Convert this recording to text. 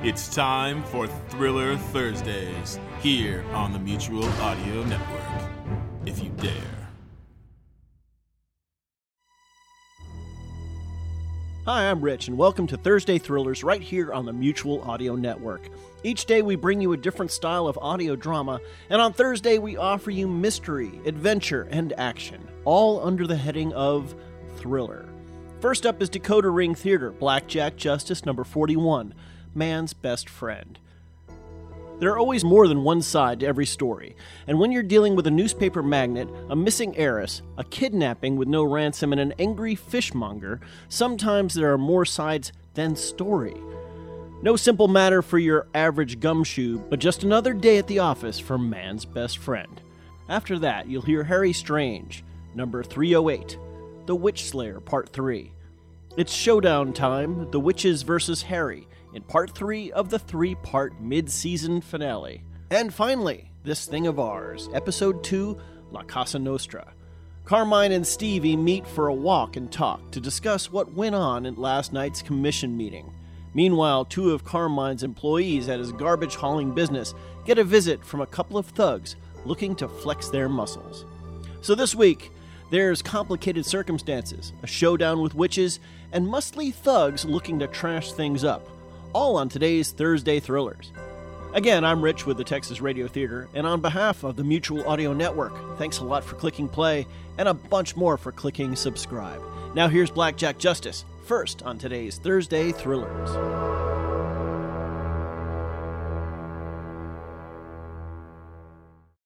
It's time for Thriller Thursdays here on the Mutual Audio Network. If you dare. Hi, I'm Rich, and welcome to Thursday Thrillers right here on the Mutual Audio Network. Each day we bring you a different style of audio drama, and on Thursday we offer you mystery, adventure, and action, all under the heading of Thriller. First up is Decoder Ring Theater, Blackjack Justice number 41, Man's Best Friend. There are always more than one side to every story, and when you're dealing with a newspaper magnate, a missing heiress, a kidnapping with no ransom, and an angry fishmonger, sometimes there are more sides than story. No simple matter for your average gumshoe, but just another day at the office for man's best friend. After that, you'll hear Harry Strange, number 308, The Witch Slayer, Part 3. It's showdown time The Witches versus Harry in part three of the three part mid season finale. And finally, This Thing of Ours, episode two La Cosa Nostra. Carmine and Stevie meet for a walk and talk to discuss what went on at last night's commission meeting. Meanwhile, two of Carmine's employees at his garbage hauling business get a visit from a couple of thugs looking to flex their muscles. So this week, there's complicated circumstances, a showdown with witches, and muscly thugs looking to trash things up all on today's Thursday Thrillers. Again, I'm Rich with the Texas Radio Theater, and on behalf of the Mutual Audio Network, thanks a lot for clicking play and a bunch more for clicking subscribe. Now here's Blackjack Justice, first on today's Thursday Thrillers.